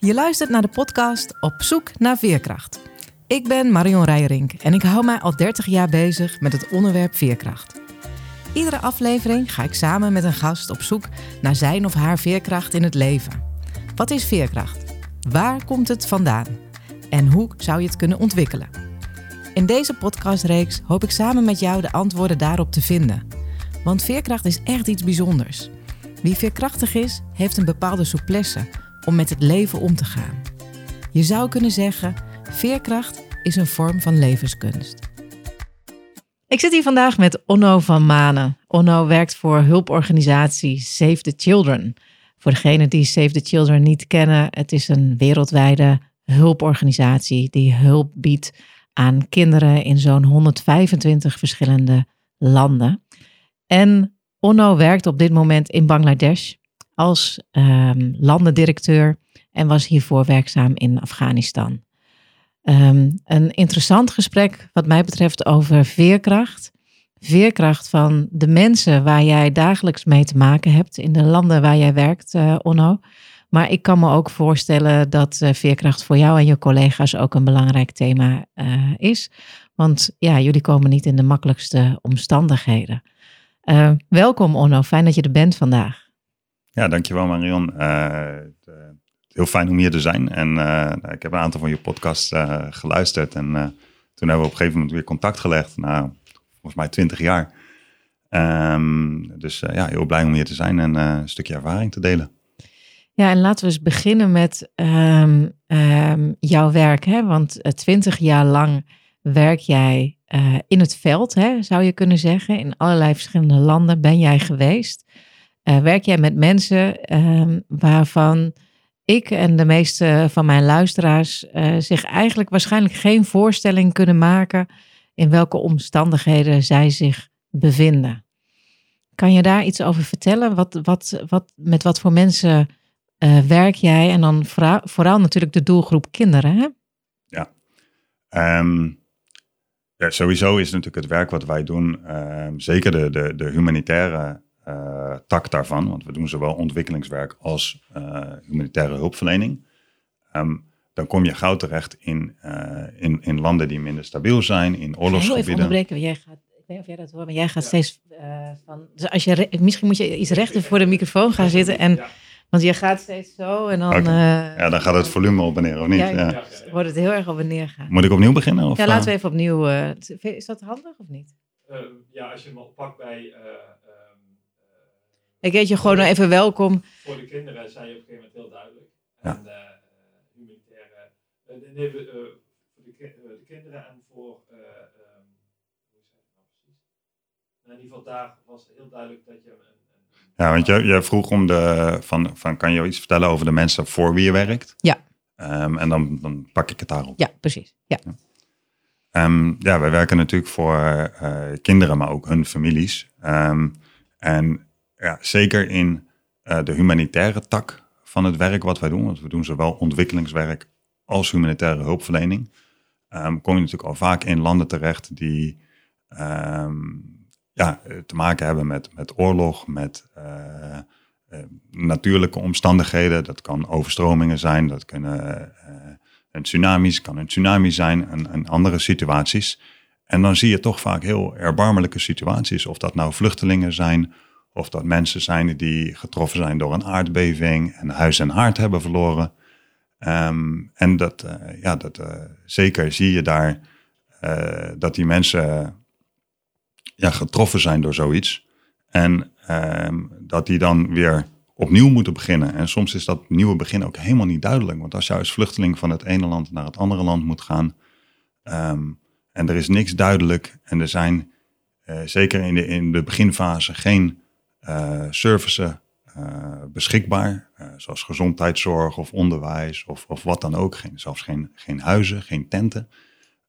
Je luistert naar de podcast Op zoek naar veerkracht. Ik ben Marion Rijrink en ik hou mij al 30 jaar bezig met het onderwerp veerkracht. Iedere aflevering ga ik samen met een gast op zoek naar zijn of haar veerkracht in het leven. Wat is veerkracht? Waar komt het vandaan? En hoe zou je het kunnen ontwikkelen? In deze podcastreeks hoop ik samen met jou de antwoorden daarop te vinden. Want veerkracht is echt iets bijzonders. Wie veerkrachtig is, heeft een bepaalde souplesse om met het leven om te gaan. Je zou kunnen zeggen, veerkracht is een vorm van levenskunst. Ik zit hier vandaag met Onno van Manen. Onno werkt voor hulporganisatie Save the Children. Voor degenen die Save the Children niet kennen, het is een wereldwijde hulporganisatie die hulp biedt aan kinderen in zo'n 125 verschillende landen. En Onno werkt op dit moment in Bangladesh als um, landendirecteur en was hiervoor werkzaam in Afghanistan. Um, een interessant gesprek wat mij betreft over veerkracht. Veerkracht van de mensen waar jij dagelijks mee te maken hebt in de landen waar jij werkt, uh, Onno. Maar ik kan me ook voorstellen dat uh, veerkracht voor jou en je collega's ook een belangrijk thema uh, is. Want ja, jullie komen niet in de makkelijkste omstandigheden. welkom Onno, fijn dat je er bent vandaag. Ja, dankjewel Marion. Uh, heel fijn om hier te zijn. En uh, ik heb een aantal van je podcasts geluisterd. En toen hebben we op een gegeven moment weer contact gelegd. Na volgens mij twintig jaar. Um, dus ja, heel blij om hier te zijn en een stukje ervaring te delen. Ja, en laten we eens beginnen met um, um, jouw werk. Hè? Want twintig jaar lang werk jij in het veld, hè, zou je kunnen zeggen. In allerlei verschillende landen ben jij geweest. Uh, werk jij met mensen um, waarvan ik en de meeste van mijn luisteraars uh, zich eigenlijk waarschijnlijk geen voorstelling kunnen maken in welke omstandigheden zij zich bevinden. Kan je daar iets over vertellen? Wat, wat, wat, met wat voor mensen uh, werk jij? En dan vooral, natuurlijk de doelgroep kinderen. Ja. Um, ja, sowieso is natuurlijk het werk wat wij doen, um, zeker de, de, de humanitaire uh, tak daarvan. Want we doen zowel ontwikkelingswerk als uh, humanitaire hulpverlening. Um, dan kom je gauw terecht in, uh, in, in landen die minder stabiel zijn, in oorlogsgebieden. Heel even onderbreken, jij gaat, ik weet niet of jij dat hoort, maar jij gaat ja. steeds van... Dus als je, misschien moet je iets rechter voor de microfoon gaan zitten en... Ja. Want je gaat steeds zo en dan... Okay. ja, dan gaat het volume op en neer, of niet? Ja, ja. wordt het heel erg op en neer gaan. Moet ik opnieuw beginnen? Of, ja, laten we even opnieuw... is dat handig of niet? Uh, ja, als je hem oppakt bij ik heet je gewoon even welkom. Voor de kinderen zei je op een gegeven moment heel duidelijk. Ja. En uh, humanitaire. Uh, nee, uh, voor de, de, kinderen en voor. Um, hoe zeg ik nou precies? Nou, in ieder geval daar was heel duidelijk dat je. Een, een, ja, want je, je vroeg om de. Van, van, kan je iets vertellen over de mensen voor wie je werkt? Ja. Um, en dan, dan pak ik het daarop. Ja, precies. Ja. ja. Um, ja, wij werken natuurlijk voor kinderen, maar ook hun families. en ja, zeker in uh, de humanitaire tak van het werk wat wij doen, want we doen zowel ontwikkelingswerk als humanitaire hulpverlening, um, kom je natuurlijk al vaak in landen terecht die um, ja, te maken hebben met, met oorlog, met uh, natuurlijke omstandigheden. Dat kan overstromingen zijn, dat kunnen een tsunamis, kan een tsunami zijn en, en andere situaties. En dan zie je toch vaak heel erbarmelijke situaties, of dat nou vluchtelingen zijn of dat mensen zijn die getroffen zijn door een aardbeving en huis en haard hebben verloren. Um, en dat, uh, ja, dat, uh, zeker zie je daar uh, dat die mensen ja, getroffen zijn door zoiets. En um, dat die dan weer opnieuw moeten beginnen. En soms is dat nieuwe begin ook helemaal niet duidelijk. Want als je als vluchteling van het ene land naar het andere land moet gaan. Um, en er is niks duidelijk. En er zijn zeker in de, in de beginfase geen services uh, beschikbaar, uh, zoals gezondheidszorg of onderwijs of, of wat dan ook. Zelfs geen, geen huizen, geen tenten.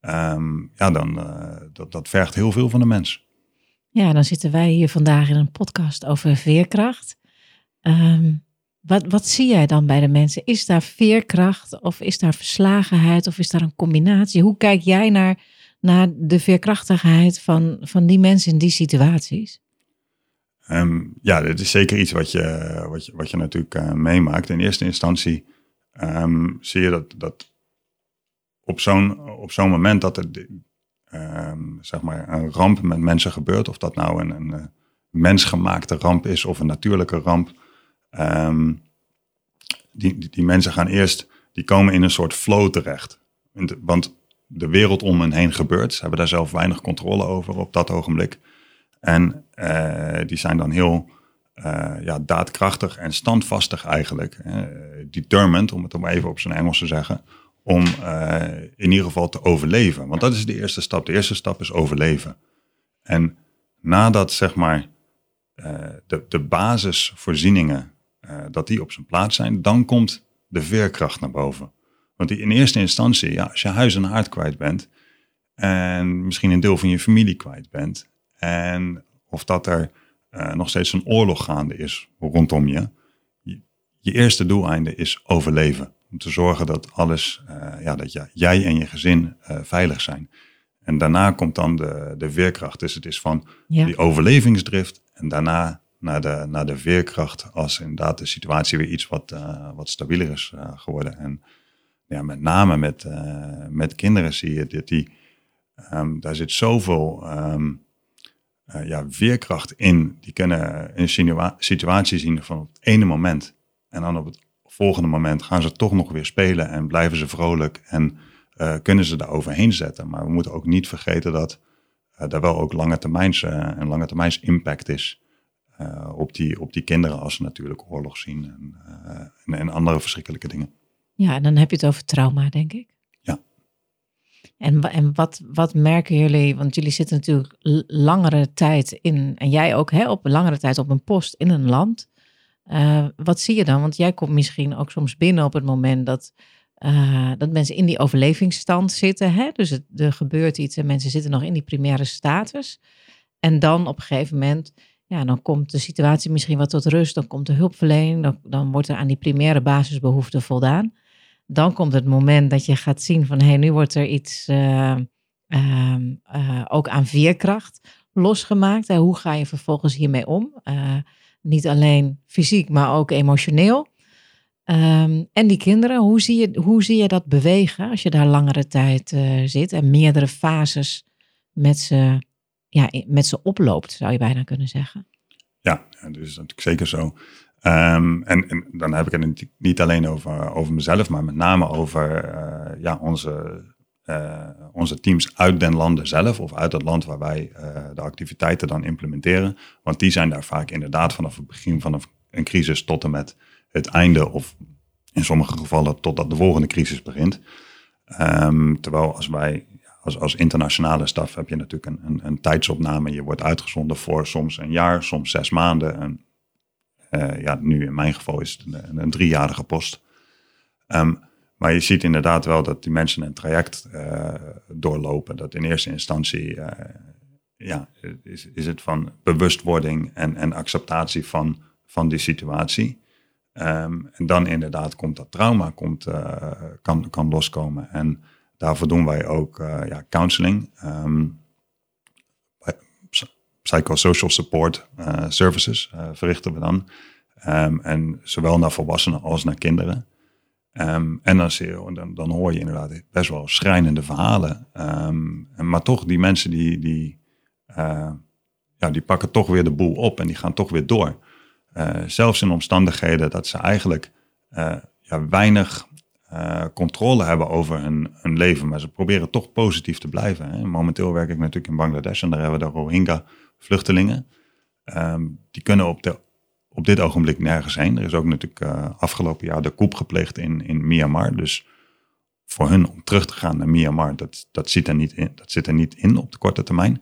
Um, ja, dan, dat, dat vergt heel veel van de mens. Ja, dan zitten wij hier vandaag in een podcast over veerkracht. Um, wat, wat zie jij dan bij de mensen? Is daar veerkracht of is daar verslagenheid of is daar een combinatie? Hoe kijk jij naar, naar de veerkrachtigheid van, van die mensen in die situaties? Um, ja, dit is zeker iets wat je, wat je, wat je natuurlijk uh, meemaakt. In eerste instantie ehm, zie je dat, dat op zo'n zo'n moment dat er ehm, zeg maar een ramp met mensen gebeurt, of dat nou een, een, een mensgemaakte ramp is of een natuurlijke ramp, ehm, die, die, die, mensen gaan eerst, die komen in een soort flow terecht. Want de wereld om hen heen gebeurt. Ze hebben daar zelf weinig controle over op dat ogenblik. En die zijn dan heel uh, ja, daadkrachtig en standvastig eigenlijk. Determined, om het dan even op zijn Engels te zeggen. Om in ieder geval te overleven. Want dat is de eerste stap. De eerste stap is overleven. En nadat zeg maar de, de basisvoorzieningen, dat die op zijn plaats zijn, dan komt de veerkracht naar boven. Want in eerste instantie, ja, als je huis en haard kwijt bent en misschien een deel van je familie kwijt bent en of dat er uh, nog steeds een oorlog gaande is rondom je, je, je, eerste doeleinde is overleven. Om te zorgen dat alles, uh, ja, dat jij en je gezin uh, veilig zijn. En daarna komt dan de, de veerkracht. Dus het is van ja. die overlevingsdrift en daarna naar de, naar de veerkracht als inderdaad de situatie weer iets wat, wat stabieler is geworden. En ja, met name met, met kinderen zie je dat die, um, daar zit zoveel um, uh, ja, veerkracht in. Die kunnen een situatie zien van het ene moment. En dan op het volgende moment gaan ze toch nog weer spelen en blijven ze vrolijk en uh, kunnen ze daar overheen zetten. Maar we moeten ook niet vergeten dat daar wel ook lange termijns, een lange termijns impact is. op, die, op die kinderen als ze natuurlijk oorlog zien en, en, en andere verschrikkelijke dingen. Ja, en dan heb je het over trauma, denk ik. En, en wat, wat merken jullie, want jullie zitten natuurlijk langere tijd in, en jij ook, hè, op langere tijd op een post in een land. Uh, wat zie je dan? Want jij komt misschien ook soms binnen op het moment dat, uh, dat mensen in die overlevingsstand zitten. Hè? Dus het, er gebeurt iets en mensen zitten nog in die primaire status. En dan op een gegeven moment ja, dan komt de situatie misschien wat tot rust, dan komt de hulpverlening, dan, dan wordt er aan die primaire basisbehoeften voldaan dan komt het moment dat je gaat zien van hé, hey, nu wordt er iets uh, uh, uh, ook aan veerkracht losgemaakt. hoe ga je vervolgens hiermee om? Eh, niet alleen fysiek, maar ook emotioneel. Um, en die kinderen, hoe zie, je, hoe zie je dat bewegen als je daar langere tijd eh, zit en meerdere fases met ze, ja, met ze oploopt, zou je bijna kunnen zeggen? Ja, dat is natuurlijk zeker zo. Um, en, dan heb ik het niet alleen over, over mezelf, maar met name over uh, ja, onze, uh, onze teams uit den landen zelf of uit het land waar wij uh, de activiteiten dan implementeren. Want die zijn daar vaak inderdaad vanaf het begin van een crisis tot en met het einde of in sommige gevallen totdat de volgende crisis begint. Um, terwijl als wij als, als internationale staf heb je natuurlijk een, een, een tijdsopname. Je wordt uitgezonden voor soms een jaar, soms zes maanden. En uh, ja, nu in mijn geval is het een, driejarige post. Um, maar je ziet inderdaad wel dat die mensen een traject uh, doorlopen. Dat in eerste instantie uh, ja, is, is het van bewustwording en, en acceptatie van, van die situatie. Um, en dan inderdaad komt dat trauma komt, kan, kan loskomen. En daarvoor doen wij ook ja, counseling. Um, psychosocial support uh, services uh, verrichten we dan. Um, en zowel naar volwassenen als naar kinderen. Um, en dan, je, dan, dan, hoor je inderdaad best wel schrijnende verhalen. Um, maar toch, die mensen die, die, uh, ja, die pakken toch weer de boel op en die gaan toch weer door. zelfs in omstandigheden dat ze eigenlijk ja, weinig controle hebben over hun, hun, leven. Maar ze proberen toch positief te blijven. Hè. Momenteel werk ik natuurlijk in Bangladesh en daar hebben we de Rohingya vluchtelingen. Um, die kunnen op, de, op dit ogenblik nergens heen. Er is ook natuurlijk uh, afgelopen jaar de koep gepleegd in, in Myanmar. Dus voor hun om terug te gaan naar Myanmar, dat, dat, zit er niet in, dat zit er niet in op de korte termijn.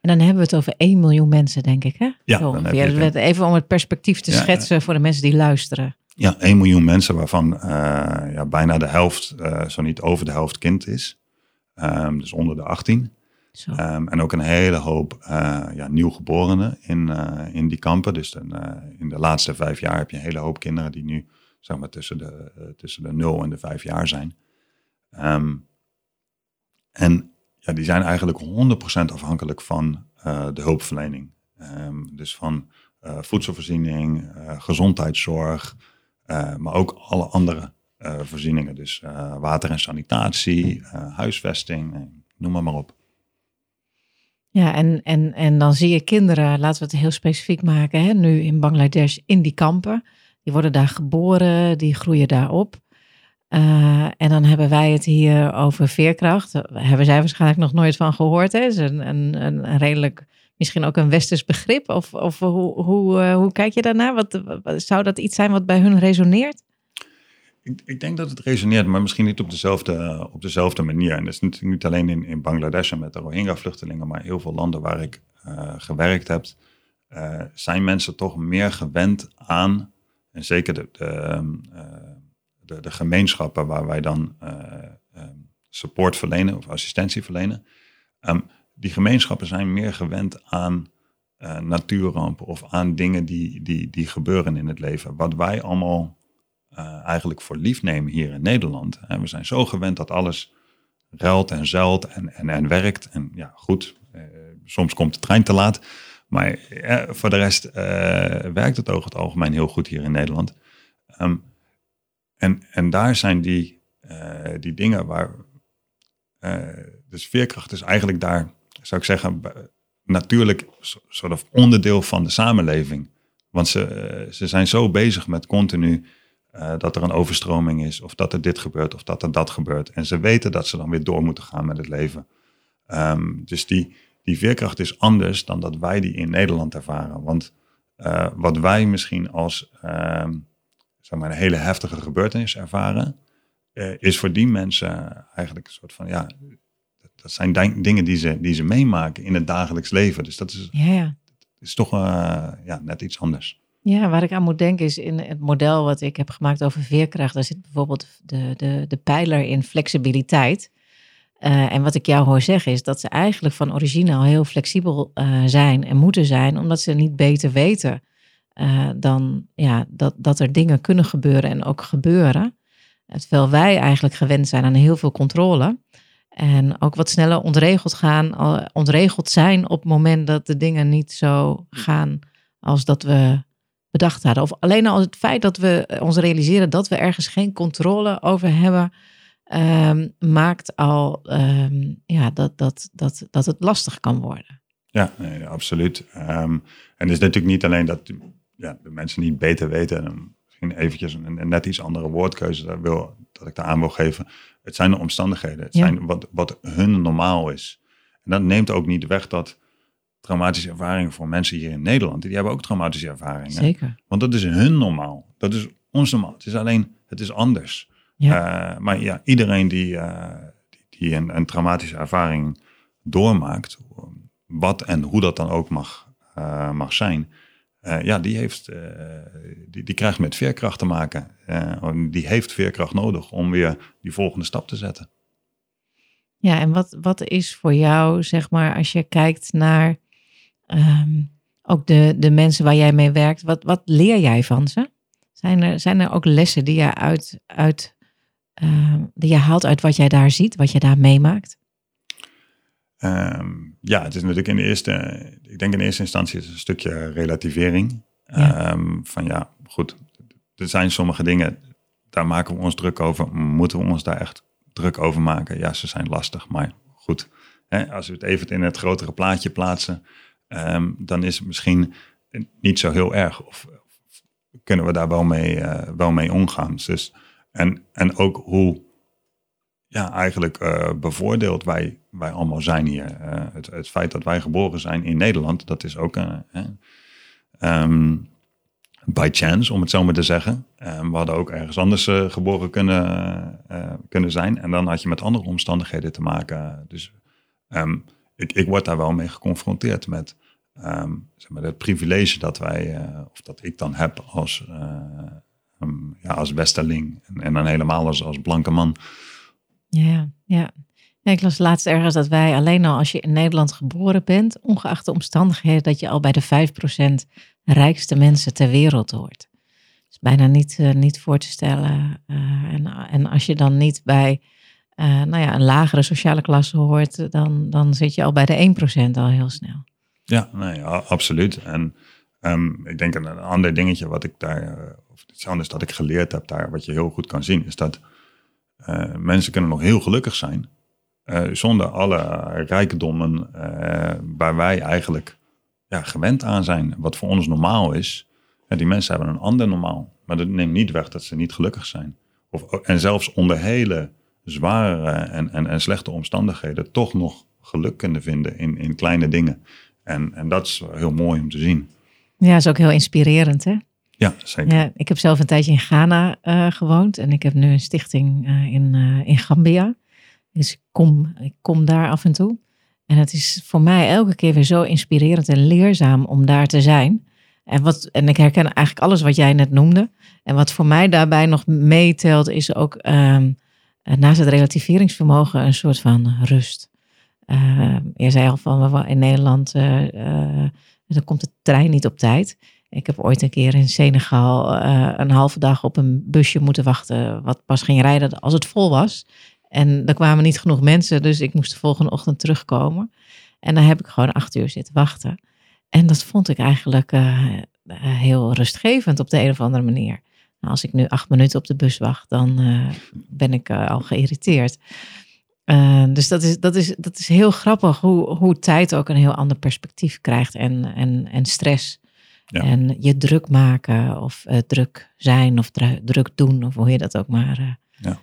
En dan hebben we het over 1 miljoen mensen, denk ik, hè? Ja, je Even om het perspectief te schetsen voor de mensen die luisteren. Ja, 1 miljoen mensen waarvan uh, ja, bijna de helft, uh, zo niet over de helft kind is. Um, dus onder de 18. Um, en ook een hele hoop uh, ja, nieuwgeborenen in, uh, in die kampen. Dus dan, uh, in de laatste vijf jaar heb je een hele hoop kinderen die nu zeg maar, tussen, de, tussen de 0 en de vijf jaar zijn. Um, en ja, die zijn eigenlijk 100% afhankelijk van de hulpverlening. Um, dus van voedselvoorziening, gezondheidszorg, maar ook alle andere voorzieningen. Dus water en sanitatie, huisvesting, noem maar, maar op. Ja, en, en, en dan zie je kinderen, laten we het heel specifiek maken, hè, nu in Bangladesh in die kampen. Die worden daar geboren, die groeien daar op. Uh, en dan hebben wij het hier over veerkracht. Daar hebben zij waarschijnlijk nog nooit van gehoord. Hè? is een, een, een redelijk, misschien ook een westers begrip. Of, of hoe, hoe, uh, hoe kijk je daarnaar? Wat, zou dat iets zijn wat bij hun resoneert? Ik, denk dat het resoneert, maar misschien niet op dezelfde, op dezelfde manier. En dat is natuurlijk niet alleen in, in Bangladesh en met de Rohingya-vluchtelingen, maar heel veel landen waar ik uh, gewerkt heb, zijn mensen toch meer gewend aan, en zeker de, de de, de gemeenschappen waar wij dan um, support verlenen of assistentie verlenen. Um, die gemeenschappen zijn meer gewend aan natuurrampen of aan dingen die, die, die gebeuren in het leven. Wat wij allemaal uh, eigenlijk voor lief nemen hier in Nederland. We zijn zo gewend dat alles ruilt en zeilt en, en, en werkt. En ja, goed, soms komt de trein te laat. Maar voor de rest werkt het over het algemeen heel goed hier in Nederland. Um, en, en daar zijn die, die dingen waar. Dus veerkracht is eigenlijk daar, zou ik zeggen, natuurlijk soort onderdeel van de samenleving. Want ze, ze zijn zo bezig met continu uh, dat er een overstroming is, of dat er dit gebeurt, of dat er dat gebeurt. En ze weten dat ze dan weer door moeten gaan met het leven. Um, dus die, die veerkracht is anders dan dat wij die in Nederland ervaren. Want wat wij misschien als. Uh, zeg maar, een hele heftige gebeurtenis ervaren, uh, is voor die mensen eigenlijk een soort van, ja, dat zijn dingen die ze, die ze meemaken in het dagelijks leven. Dus dat is, ja. is toch ja, net iets anders. Ja, waar ik aan moet denken is in het model wat ik heb gemaakt over veerkracht, daar zit bijvoorbeeld de, de, de pijler in flexibiliteit. Uh, en wat ik jou hoor zeggen is dat ze eigenlijk van origine al heel flexibel uh, zijn en moeten zijn, omdat ze niet beter weten uh, dan ja, dat, dat er dingen kunnen gebeuren en ook gebeuren. Terwijl wij eigenlijk gewend zijn aan heel veel controle. En ook wat sneller ontregeld gaan, ontregeld zijn op het moment dat de dingen niet zo gaan als dat we bedacht hadden. Of alleen al het feit dat we ons realiseren dat we ergens geen controle over hebben, um, maakt al um, ja, dat, dat, dat, dat het lastig kan worden. Ja, nee, absoluut. Um, en het is natuurlijk niet alleen dat ja, de mensen niet beter weten. En misschien eventjes een, een, net iets andere woordkeuze dat, wil, dat ik daar aan wil geven. Het zijn de omstandigheden. Het zijn wat, wat hun normaal is. En dat neemt ook niet weg dat traumatische ervaringen voor mensen hier in Nederland, die hebben ook traumatische ervaringen. Zeker. Want dat is hun normaal. Dat is ons normaal. Het is alleen, het is anders. Ja. Uh, maar ja, iedereen die, uh, die, een, een, traumatische ervaring doormaakt, wat en hoe dat dan ook mag, uh, mag zijn, ja, die, heeft, die, die krijgt met veerkracht te maken. Uh, die heeft veerkracht nodig om weer die volgende stap te zetten. Ja, en wat, wat is voor jou, zeg maar, als je kijkt naar um, ook de, de mensen waar jij mee werkt, wat, wat leer jij van ze? Zijn er, zijn er ook lessen die je, uit, uit, die je haalt uit wat jij daar ziet, wat je daar meemaakt? Um, ja, het is natuurlijk in de eerste, ik denk in eerste instantie is het een stukje relativering. Ja. Um, van ja, goed, er zijn sommige dingen, daar maken we ons druk over. Moeten we ons daar echt druk over maken? Ja, ze zijn lastig, maar goed. Hè, als we het even in het grotere plaatje plaatsen, um, dan is het misschien niet zo heel erg. Of, kunnen we daar wel mee, uh, wel mee omgaan? Dus, en, en ook hoe ja, eigenlijk uh, bevoordeeld wij, wij allemaal zijn hier. Uh, het, het feit dat wij geboren zijn in Nederland, dat is ook uh, um, by chance, om het zo maar te zeggen. Um, we hadden ook ergens anders geboren kunnen, kunnen zijn. En dan had je met andere omstandigheden te maken. Dus ik, ik word daar wel mee geconfronteerd met zeg maar het privilege dat wij, of dat ik dan heb als, ja, als westerling. En, en dan helemaal als, als blanke man. Ja, ja. ik las laatst ergens dat wij alleen al als je in Nederland geboren bent, ongeacht de omstandigheden, dat je al bij de 5% rijkste mensen ter wereld hoort. Dat is bijna niet, uh, niet voor te stellen. Uh, en, en als je dan niet bij uh, nou ja, een lagere sociale klasse hoort, dan, dan zit je al bij de 1% al heel snel. Ja, nee, absoluut. En Ehm, ik denk een, een ander dingetje wat ik daar, uh, of iets anders dat ik geleerd heb daar, wat je heel goed kan zien, is dat uh, mensen kunnen nog heel gelukkig zijn uh, zonder alle rijkdommen waar wij eigenlijk ja, gewend aan zijn, wat voor ons normaal is. En die mensen hebben een ander normaal, maar dat neemt niet weg dat ze niet gelukkig zijn. Of, en zelfs onder hele zware en, en, en slechte omstandigheden toch nog geluk kunnen vinden in, in kleine dingen. En, en dat is heel mooi om te zien. Ja, is ook heel inspirerend, hè? Ja, zeker. Ja, ik heb zelf een tijdje in Ghana uh, gewoond en ik heb nu een stichting uh, in, uh, in Gambia. Dus ik kom, ik kom daar af en toe. En het is voor mij elke keer weer zo inspirerend en leerzaam om daar te zijn. En, wat, en ik herken eigenlijk alles wat jij net noemde. En wat voor mij daarbij nog meetelt, is ook um, naast het relativeringsvermogen een soort van rust. Uh, je zei al van in Nederland, uh, dan komt de trein niet op tijd. Ik heb ooit een keer in Senegal een halve dag op een busje moeten wachten, wat pas ging rijden als het vol was. En er kwamen niet genoeg mensen, dus ik moest de volgende ochtend terugkomen. En dan heb ik gewoon acht uur zitten wachten. En dat vond ik eigenlijk heel rustgevend op de een of andere manier. Nou, als ik nu acht minuten op de bus wacht, dan ben ik al geïrriteerd. Uh, dus dat is, dat, is, dat is heel grappig hoe, hoe tijd ook een heel ander perspectief krijgt en, en, en stress. Ja. En je druk maken of druk zijn of druk doen of hoe je dat ook maar. Ja.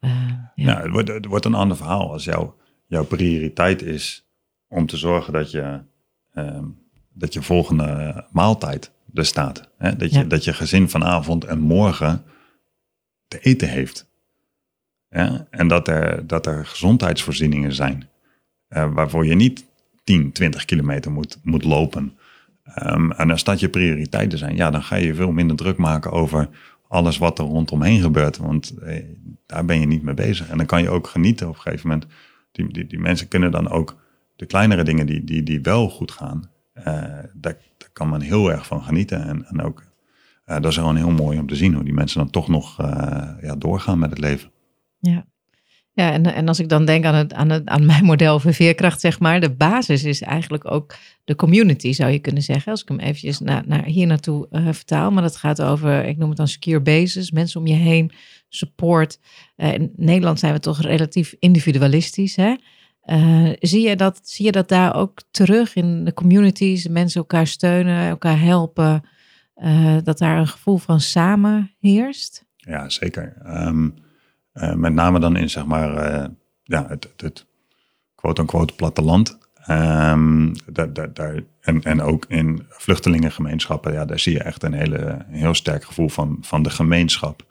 ja. ja het, wordt, het wordt een ander verhaal als jouw jouw prioriteit is om te zorgen dat je, ehm, dat je volgende maaltijd er staat. Hè? Dat, je, dat je gezin vanavond en morgen te eten heeft. Ja? En dat er, dat er gezondheidsvoorzieningen zijn uh, waarvoor je niet 10, 20 kilometer moet, moet lopen. Um, en als dat je prioriteiten zijn, ja, dan ga je veel minder druk maken over alles wat er rondomheen gebeurt. Want eh, daar ben je niet mee bezig. En dan kan je ook genieten op een gegeven moment. Die, die, die mensen kunnen dan ook de kleinere dingen die, die, die wel goed gaan, daar, daar, kan men heel erg van genieten. En, en ook, uh, dat is gewoon heel mooi om te zien hoe die mensen dan toch nog uh, ja, doorgaan met het leven. Ja, ja en, en als ik dan denk aan, het, aan, het, aan mijn model voor veerkracht, zeg maar, de basis is eigenlijk ook de community, zou je kunnen zeggen. Als ik hem eventjes naar, naar hier naartoe vertaal. Maar dat gaat over, ik noem het dan secure basis, mensen om je heen, support. In Nederland zijn we toch relatief individualistisch, hè? Uh, zie, je dat, zie je dat daar ook terug in de communities, mensen elkaar steunen, elkaar helpen, dat daar een gevoel van samen heerst? Ja, zeker. Um, uh, met name dan in zeg maar, ja, het, het, quote-unquote platteland. Um, daar, en, en ook in vluchtelingengemeenschappen, ja, daar zie je echt een, hele, heel sterk gevoel van, van de gemeenschap.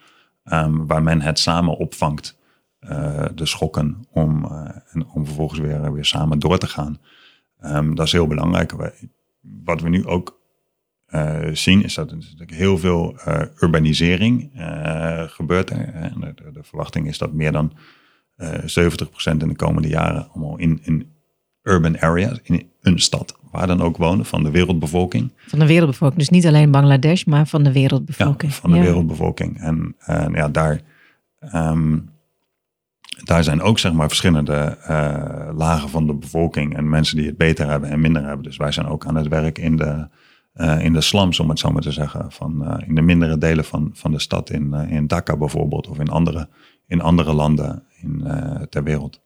Um, waar men het samen opvangt, de schokken, om, en om vervolgens weer, weer samen door te gaan. Um, dat is heel belangrijk. Wat we nu ook uh, zien, is dat er heel veel uh, urbanisering uh, gebeurt. Er. De, de, verwachting is dat meer dan 70% in de komende jaren allemaal in, in urban areas, in een stad, waar dan ook wonen, van de wereldbevolking. Van de wereldbevolking, dus niet alleen Bangladesh, maar van de wereldbevolking. Ja, van de wereldbevolking. En ja, daar, um, daar zijn ook zeg maar verschillende lagen van de bevolking en mensen die het beter hebben en minder hebben. Dus wij zijn ook aan het werk in de uh, in de slums, om het zo maar te zeggen. Van, uh, in de mindere delen van, van de stad, in, in Dhaka bijvoorbeeld, of in andere, in andere landen in, ter wereld.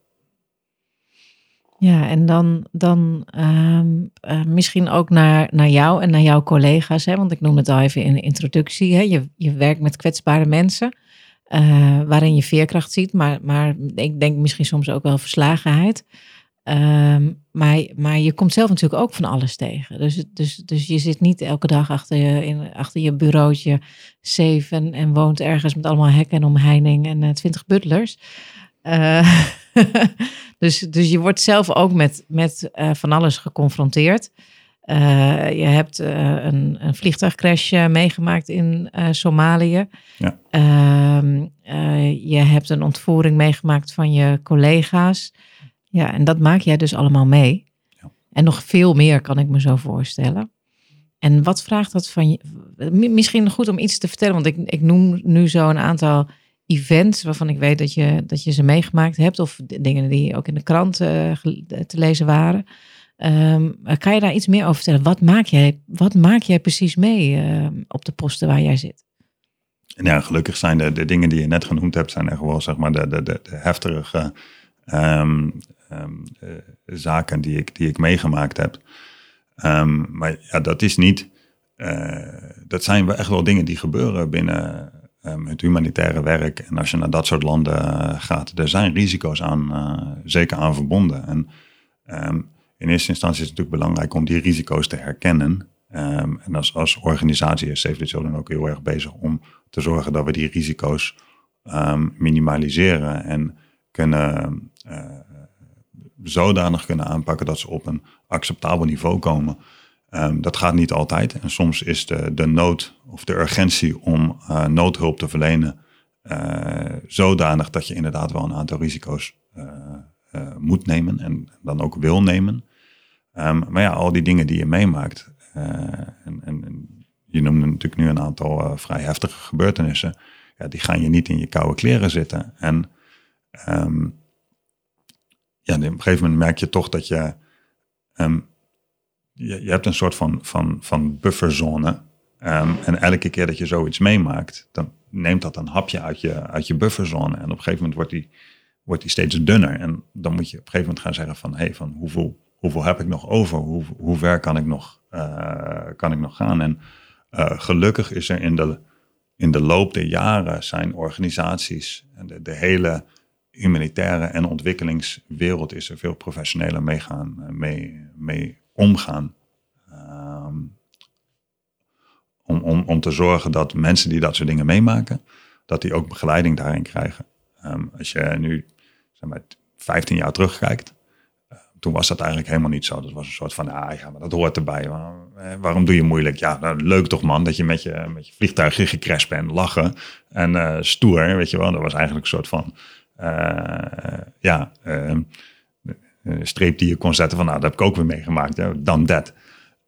Ja, en dan, dan um, misschien ook naar, naar jou en naar jouw collega's. Hè? Want ik noem het al even in de introductie. Hè? Je, je werkt met kwetsbare mensen, waarin je veerkracht ziet, maar, maar ik denk misschien soms ook wel verslagenheid. Um, maar, maar je komt zelf natuurlijk ook van alles tegen. Dus, dus, dus je zit niet elke dag achter je, in, achter je bureautje safe en, en woont ergens met allemaal hekken en omheining en uh, twintig butlers. Uh, dus, dus je wordt zelf ook met, met uh, van alles geconfronteerd. je hebt een, een vliegtuigcrash meegemaakt in Somalië. Ja. Ehm, je hebt een ontvoering meegemaakt van je collega's. Ja, en dat maak jij dus allemaal mee. Ja. En nog veel meer kan ik me zo voorstellen. En wat vraagt dat van je? Misschien goed om iets te vertellen, want ik, ik noem nu zo een aantal events waarvan ik weet dat je, dat je ze meegemaakt hebt, of dingen die ook in de krant uh, te lezen waren. Ehm, kan je daar iets meer over vertellen? Wat maak jij, wat maak jij precies mee ehm, op de posten waar jij zit? Ja, gelukkig zijn de, de dingen die je net genoemd hebt, zijn echt wel zeg maar de, de, de, heftige ehm, ehm, eh, zaken die ik, die ik meegemaakt heb. Um, maar ja, dat is niet. Uh, dat zijn echt wel dingen die gebeuren binnen het humanitaire werk. En als je naar dat soort landen eh, gaat, er zijn risico's aan, zeker aan verbonden. En in eerste instantie is het natuurlijk belangrijk om die risico's te herkennen. En als, als organisatie is Save the Children ook heel erg bezig om te zorgen dat we die risico's um, minimaliseren en kunnen uh, zodanig kunnen aanpakken dat ze op een acceptabel niveau komen. Um, dat gaat niet altijd. En soms is de, de nood of de urgentie om uh, noodhulp te verlenen uh, zodanig dat je inderdaad wel een aantal risico's moet nemen en dan ook wil nemen. Um, maar ja, al die dingen die je meemaakt, eh, je noemde natuurlijk nu een aantal eh, vrij heftige gebeurtenissen. Ja, die gaan je niet in je koude kleren zitten. En ehm, ja, op een gegeven moment merk je toch dat je, um, je, je, hebt een soort van, van, van bufferzone. Um, en elke keer dat je zoiets meemaakt, dan neemt dat een hapje uit je, uit je bufferzone. En op een gegeven moment wordt die, wordt die steeds dunner. En dan moet je op een gegeven moment gaan zeggen van, hé, hey, van hoeveel, hoeveel heb ik nog over? Hoe, hoe ver kan ik nog uh, kan ik nog gaan. En uh, gelukkig is er in de, in de loop der jaren zijn organisaties en de, de hele humanitaire en ontwikkelingswereld is er veel professioneler mee, gaan, eh, mee, mee omgaan. Um, om, om, om te zorgen dat mensen die dat soort dingen meemaken, dat die ook begeleiding daarin krijgen. Um, als je nu zeg maar, 15 jaar terugkijkt, toen was dat eigenlijk helemaal niet zo. Dat was een soort van, ah ja, maar dat hoort erbij. Waarom doe je moeilijk? Ja, nou, leuk toch man, dat je met je, met je vliegtuigje gecrashed bent, lachen en uh, stoer, weet je wel. Dat was eigenlijk een soort van, uh, ja, streep die je kon zetten van, nou, dat heb ik ook weer meegemaakt, dan dat.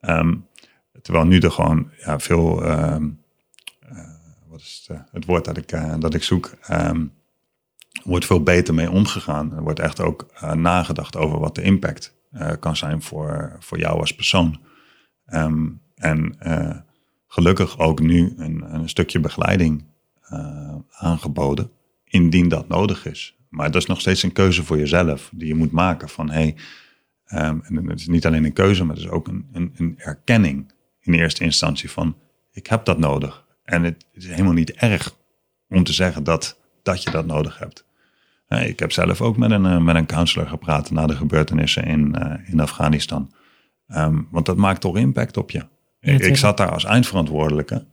Um, terwijl nu er gewoon ja, veel, um, wat is het, het, woord dat ik, dat ik zoek... Um, wordt veel beter mee omgegaan. Er wordt echt ook uh, nagedacht over wat de impact uh, kan zijn voor, voor jou als persoon. Um, en uh, gelukkig ook nu een, een stukje begeleiding aangeboden, indien dat nodig is. Maar dat is nog steeds een keuze voor jezelf die je moet maken van hey, um, en het is niet alleen een keuze, maar het is ook een, een, een erkenning in eerste instantie van ik heb dat nodig. En het is helemaal niet erg om te zeggen dat dat je dat nodig hebt. Ik heb zelf ook met een, eh, met een counselor gepraat na de gebeurtenissen in, uh, in Afghanistan. Um, want dat maakt toch impact op je. ik zat daar als eindverantwoordelijke.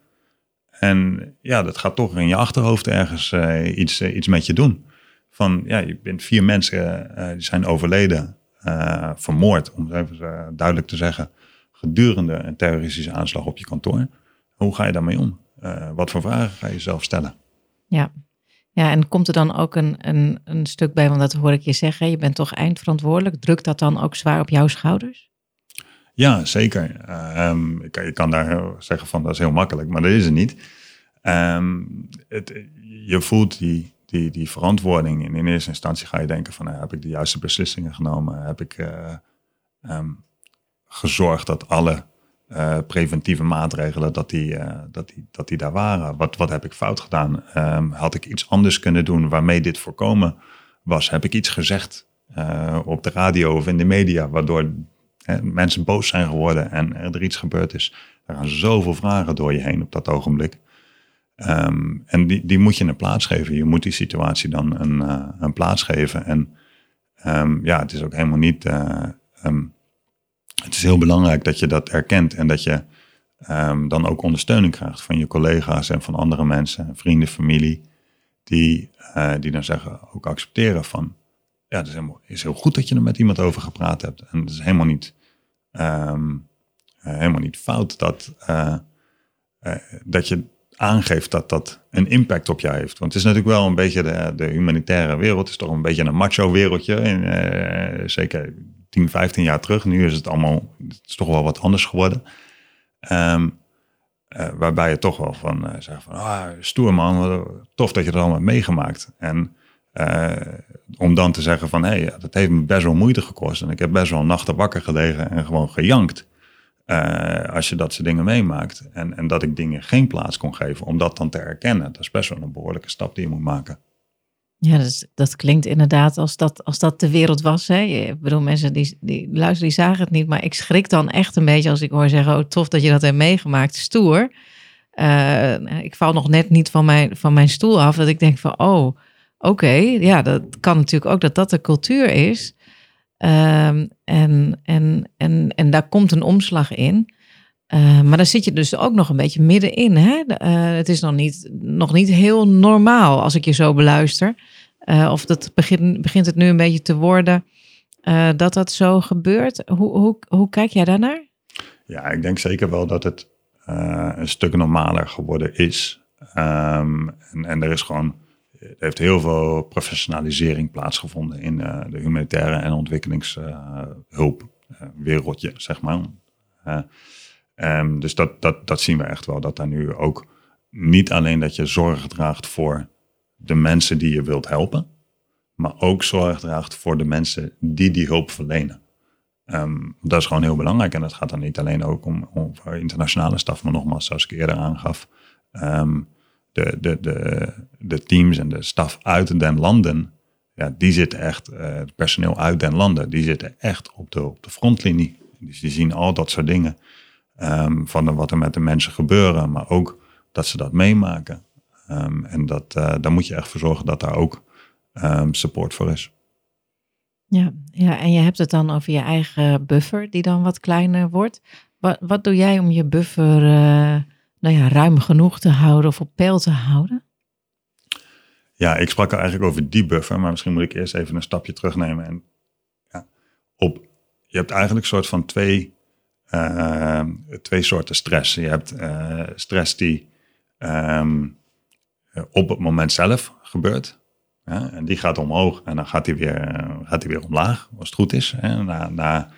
En ja, dat gaat toch in je achterhoofd ergens uh, iets, iets met je doen. Van ja, je bent vier mensen die zijn overleden, vermoord, om het even duidelijk te zeggen, gedurende een terroristische aanslag op je kantoor. Hoe ga je daarmee om? wat voor vragen ga je zelf stellen? Ja, ja, en komt er dan ook een, een, een stuk bij, want dat hoor ik je zeggen, je bent toch eindverantwoordelijk. Drukt dat dan ook zwaar op jouw schouders? Ja, zeker. Um, ik, kan daar zeggen van dat is heel makkelijk, maar dat is het niet. Um, het, je voelt die, die, die verantwoording. En in eerste instantie ga je denken van, nou, heb ik de juiste beslissingen genomen? Heb ik uh, um, gezorgd dat alle uh, preventieve maatregelen, dat die, uh, dat, die, dat die daar waren. Wat, wat heb ik fout gedaan? Um, had ik iets anders kunnen doen waarmee dit voorkomen was? Heb ik iets gezegd uh, op de radio of in de media, waardoor mensen boos zijn geworden en er iets gebeurd is? Er gaan zoveel vragen door je heen op dat ogenblik. Um, en die, die moet je een plaats geven. Je moet die situatie dan een, een plaats geven. En um, ja, het is ook helemaal niet het is heel belangrijk dat je dat erkent en dat je um, dan ook ondersteuning krijgt van je collega's en van andere mensen, vrienden, familie, die, uh, die dan zeggen, ook accepteren van, ja, het is, helemaal, is heel goed dat je er met iemand over gepraat hebt. En het is helemaal niet, um, helemaal niet fout dat, uh, dat je aangeeft dat dat een impact op jou heeft. Want het is natuurlijk wel een beetje de, de humanitaire wereld, het is toch een beetje een macho wereldje. En, zeker 10, 15 jaar terug. Nu is het allemaal, het is toch wel wat anders geworden. Um, uh, waarbij je toch wel van uh, zegt van, ah, stoer man, tof dat je het allemaal hebt meegemaakt. En eh, om dan te zeggen van, hé, hey, dat heeft me best wel moeite gekost. En ik heb best wel nachten wakker gelegen en gewoon gejankt. Als je dat soort dingen meemaakt. En, en dat ik dingen geen plaats kon geven, om dat dan te erkennen. Dat is best wel een behoorlijke stap die je moet maken. Ja, dat, klinkt inderdaad als dat, als dat de wereld was. Hè? Ik bedoel, mensen die, die luisteren, die zagen het niet. Maar ik schrik dan echt een beetje als ik hoor zeggen... oh, tof dat je dat hebt meegemaakt, stoer. Uh, ik val nog net niet van mijn, van mijn stoel af. Dat ik denk van, oh, oké. ja, dat kan natuurlijk ook dat dat de cultuur is. Um, en, en, en, en daar komt een omslag in. Uh, maar dan zit je dus ook nog een beetje middenin. Hè? Uh, het is nog niet, nog niet heel normaal als ik je zo beluister. Uh, of dat begint, begint het nu een beetje te worden dat dat zo gebeurt. Hoe, hoe, hoe kijk jij daarnaar? Ja, ik denk zeker wel dat het een stuk normaler geworden is. Um, en, en er is gewoon er heeft heel veel professionalisering plaatsgevonden in de humanitaire en ontwikkelingshulp wereldje, zeg maar. Um, dus dat, dat, dat zien we echt wel, dat daar nu ook niet alleen dat je zorg draagt voor de mensen die je wilt helpen, maar ook zorg draagt voor de mensen die die hulp verlenen. Um, dat is gewoon heel belangrijk en dat gaat dan niet alleen ook om, om internationale staf, maar nogmaals, zoals ik eerder aangaf, um, de, de, de, de teams en de staf uit den landen, ja, die zitten echt, uh, het personeel uit den landen, die zitten echt op de, op de frontlinie. Dus die zien al dat soort dingen. Um, van wat er met de mensen gebeuren, maar ook dat ze dat meemaken. Um, en dat, uh, daar moet je echt voor zorgen dat daar ook um, support voor is. Ja, ja, en je hebt het dan over je eigen buffer, die dan wat kleiner wordt. Wat, wat doe jij om je buffer uh, nou ja, ruim genoeg te houden of op peil te houden? Ja, ik sprak er eigenlijk over die buffer, maar misschien moet ik eerst even een stapje terugnemen. En, ja, op, je hebt eigenlijk een soort van twee uh, twee soorten stress. Je hebt uh, stress die um, op het moment zelf gebeurt. En die gaat omhoog en dan gaat die weer, gaat die weer omlaag, als het goed is. Hè, na, na,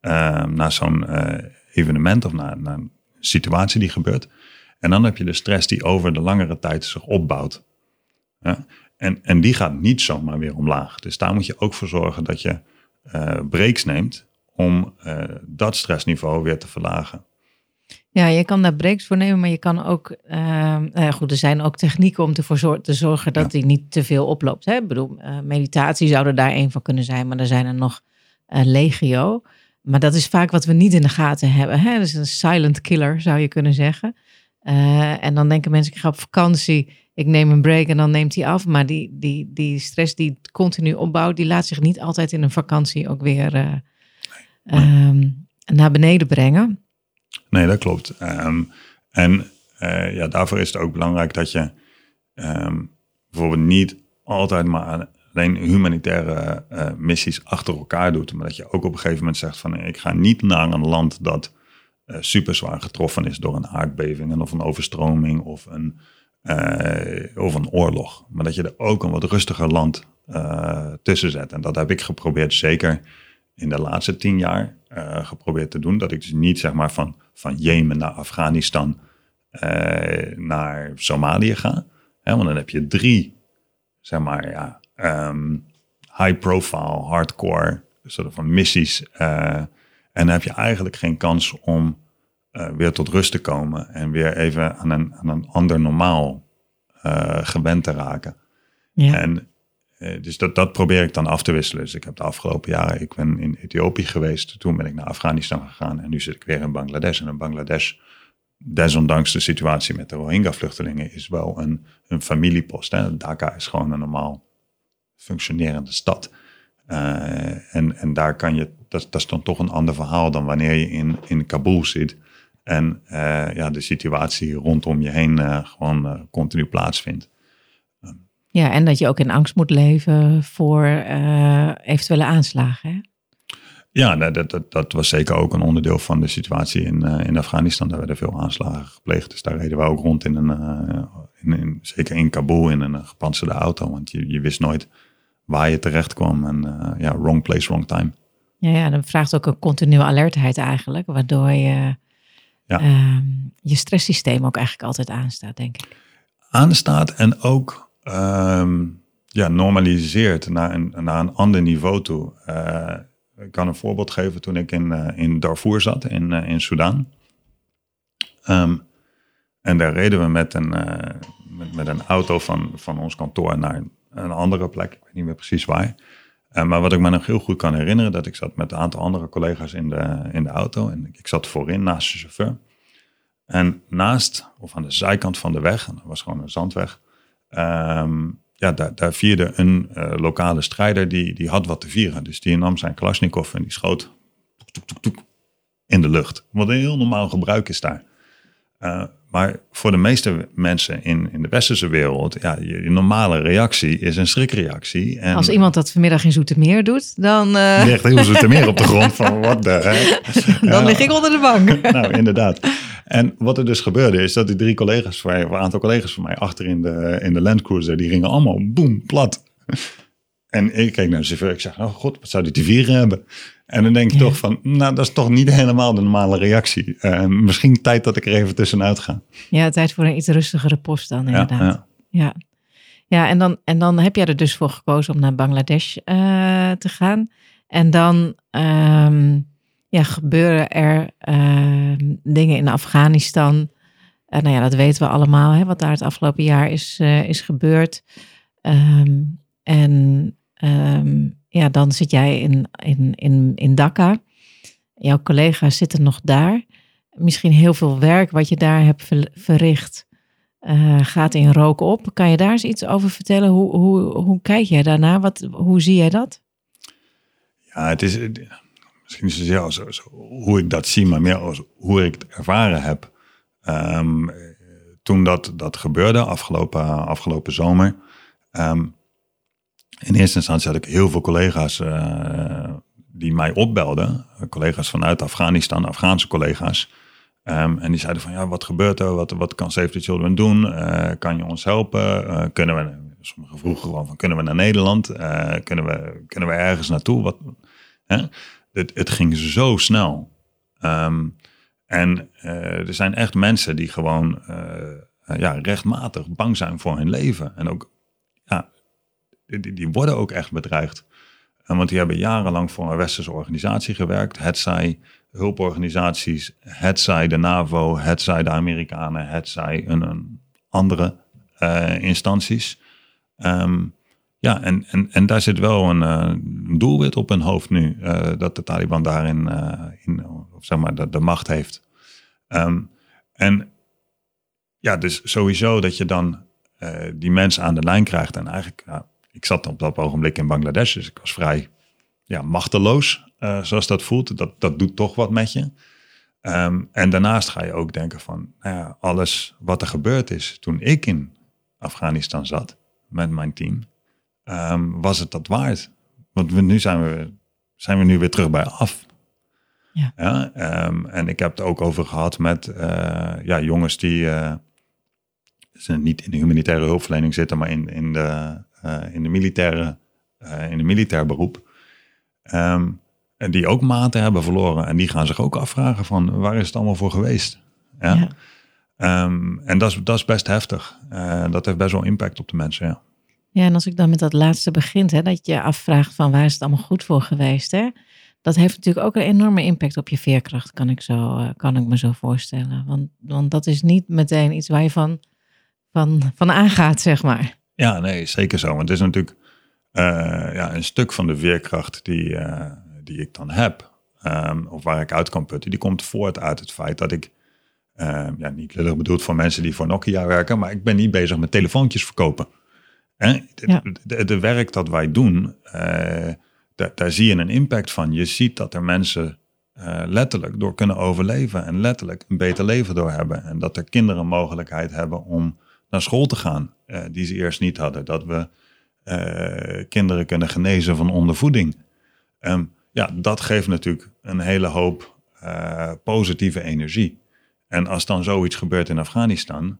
uh, na zo'n evenement of na, een situatie die gebeurt. En dan heb je de stress die over de langere tijd zich opbouwt. En, en die gaat niet zomaar weer omlaag. Dus daar moet je ook voor zorgen dat je breaks neemt om uh, dat stressniveau weer te verlagen. Ja, je kan daar breaks voor nemen, maar je kan ook, uh, nou goed, er zijn ook technieken om ervoor te zorgen dat die niet te veel oploopt. Hè? Ik bedoel, uh, meditatie zou er daar een van kunnen zijn, maar er zijn er nog legio. Maar dat is vaak wat we niet in de gaten hebben. Hè? Dat is een silent killer, zou je kunnen zeggen. en dan denken mensen, ik ga op vakantie, ik neem een break en dan neemt hij af. Maar die, die, die stress die continu opbouwt, die laat zich niet altijd in een vakantie ook weer um, naar beneden brengen. Nee, dat klopt. Um, en uh, ja, daarvoor is het ook belangrijk dat je um, bijvoorbeeld niet altijd maar alleen humanitaire uh, missies achter elkaar doet, maar dat je ook op een gegeven moment zegt van ik ga niet naar een land dat uh, super zwaar getroffen is door een aardbeving of een overstroming of een, of een oorlog, maar dat je er ook een wat rustiger land tussen zet. En dat heb ik geprobeerd, zeker in de laatste tien jaar uh, geprobeerd te doen. Dat ik dus niet zeg maar van, van Jemen naar Afghanistan uh, naar Somalië ga. Hè, want dan heb je drie, zeg maar, ja, um, high profile, hardcore soort van missies. Uh, en dan heb je eigenlijk geen kans om weer tot rust te komen en weer even aan een, aan een ander normaal gewend te raken. Ja. En eh, dus dat, dat probeer ik dan af te wisselen. Dus ik heb de afgelopen jaren, ik ben in Ethiopië geweest, toen ben ik naar Afghanistan gegaan en nu zit ik weer in Bangladesh. En in Bangladesh, desondanks de situatie met de Rohingya-vluchtelingen, is wel een, een familiepost. Hè. Dhaka is gewoon een normaal functionerende stad. Uh, en, en daar kan je, dat, dat is dan toch een ander verhaal dan wanneer je in, in Kabul zit. En uh, ja, de situatie rondom je heen gewoon continu plaatsvindt. Ja, en dat je ook in angst moet leven voor uh, eventuele aanslagen. Hè? Ja, dat, dat, dat, was zeker ook een onderdeel van de situatie in, uh, in Afghanistan. Daar werden veel aanslagen gepleegd. Dus daar reden we ook rond in een, uh, in, in, zeker in Kabul, in een gepantserde auto. Want je, je wist nooit waar je terecht kwam. En ja, wrong place, wrong time. Ja, ja, dat vraagt ook een continue alertheid eigenlijk. Waardoor je ja. Ehm, je stresssysteem ook eigenlijk altijd aanstaat, denk ik. Aanstaat en ook Um, ja, normaliseert naar een, naar een ander niveau toe. Uh, ik kan een voorbeeld geven toen ik in, uh, in Darfur zat, in, uh, in Sudan. Um, en daar reden we met een, met, met, een auto van, van ons kantoor naar een andere plek. Ik weet niet meer precies waar. maar wat ik me nog heel goed kan herinneren, dat ik zat met een aantal andere collega's in de, in de auto. En ik zat voorin naast de chauffeur. En naast, of aan de zijkant van de weg, en dat was gewoon een zandweg, um, ja, daar, daar vierde een uh, lokale strijder die, die had wat te vieren. Dus die nam zijn Kalashnikov en die schoot toek, toek, toek, in de lucht. Wat een heel normaal gebruik is daar. Uh, maar voor de meeste mensen in, in de westerse wereld, ja, je, je normale reactie is een schrikreactie. En Als iemand dat vanmiddag in Zoetermeer doet, dan... Uh... ligt heel Zoetermeer op de grond van wat de Dan lig ik onder de bank. nou, inderdaad. En wat er dus gebeurde is dat die drie collega's, van een aantal collega's van mij achter in de, in de Landcruiser, die gingen allemaal boem, plat. En ik keek naar de chauffeur, ik zeg, oh god, wat zou die te vieren hebben? En dan denk je toch van, nou, dat is toch niet helemaal de normale reactie. Uh, misschien tijd dat ik er even tussenuit ga. Ja, tijd voor een iets rustigere post dan, inderdaad. Ja, ja. ja. en, dan, en dan heb jij er dus voor gekozen om naar Bangladesh uh, te gaan. En dan um, ja, gebeuren er uh, dingen in Afghanistan. Uh, nou ja, dat weten we allemaal, hè, wat daar het afgelopen jaar is, uh, is gebeurd. Um, en um, ja, dan zit jij in, in, in, in Dhaka. Jouw collega's zitten nog daar. Misschien heel veel werk wat je daar hebt verricht gaat in rook op. Kan je daar eens iets over vertellen? Hoe, hoe, hoe kijk jij daarna? Wat, hoe zie jij dat? Ja, het is misschien is het ja, zo, zo, hoe ik dat zie, maar meer als hoe ik het ervaren heb. Um, toen dat, dat gebeurde, afgelopen, afgelopen zomer. Um, in eerste instantie had ik heel veel collega's uh, die mij opbelden. Collega's vanuit Afghanistan, Afghaanse collega's. Um, en die zeiden van, ja, wat gebeurt er? Wat, wat kan Save the Children doen? Uh, kan je ons helpen? Uh, kunnen we, sommigen vroegen gewoon van, kunnen we naar Nederland? kunnen, we, kunnen we ergens naartoe? Wat, hè? Het, het ging zo snel. Um, en uh, er zijn echt mensen die gewoon uh, ja, rechtmatig bang zijn voor hun leven. En ook, ja, die, die worden ook echt bedreigd. En want die hebben jarenlang voor een westerse organisatie gewerkt. Het zij hulporganisaties, het zij de NAVO, het zij de Amerikanen, het zij een, andere instanties. Um, ja, en, en, en daar zit wel een uh, doelwit op hun hoofd nu, uh, dat de Taliban daarin uh, in, of zeg maar, de, de macht heeft. Um, en ja, dus sowieso dat je dan die mensen aan de lijn krijgt. En eigenlijk, ik zat op dat ogenblik in Bangladesh, dus ik was vrij ja, machteloos, zoals dat voelt. Dat, dat doet toch wat met je. Um, en daarnaast ga je ook denken van, nou ja, alles wat er gebeurd is toen ik in Afghanistan zat met mijn team um, was het dat waard? Want we, nu zijn we, zijn we nu weer terug bij af. Ja. ja um, en ik heb het ook over gehad met uh, ja, jongens die uh, niet in de humanitaire hulpverlening zitten, maar in, in, de, uh, in, de, militaire, in de militair beroep. Um, en die ook maten hebben verloren. En die gaan zich ook afvragen van waar is het allemaal voor geweest? Ja. ja. Um, en dat is, dat is best heftig. dat heeft best wel impact op de mensen, ja. Ja, en als ik dan met dat laatste begint, hè, dat je afvraagt van waar is het allemaal goed voor geweest, hè? Dat heeft natuurlijk ook een enorme impact op je veerkracht, kan ik, zo, uh, kan ik me zo voorstellen. Want, want dat is niet meteen iets waar je van, van, van aangaat, zeg maar. Ja, nee, zeker zo. Want het is natuurlijk uh, ja, een stuk van de veerkracht die, uh, die ik dan heb, um, of waar ik uit kan putten, die komt voort uit het feit dat ik, ja, niet lullig bedoeld voor mensen die voor Nokia werken, maar ik ben niet bezig met telefoontjes verkopen. De, werk dat wij doen, uh, daar, zie je een impact van. Je ziet dat er mensen uh, letterlijk door kunnen overleven en letterlijk een beter leven door hebben. En dat er kinderen mogelijkheid hebben om naar school te gaan, uh, die ze eerst niet hadden. Dat we kinderen kunnen genezen van ondervoeding. Um, ja, dat geeft natuurlijk een hele hoop positieve energie. En als dan zoiets gebeurt in Afghanistan,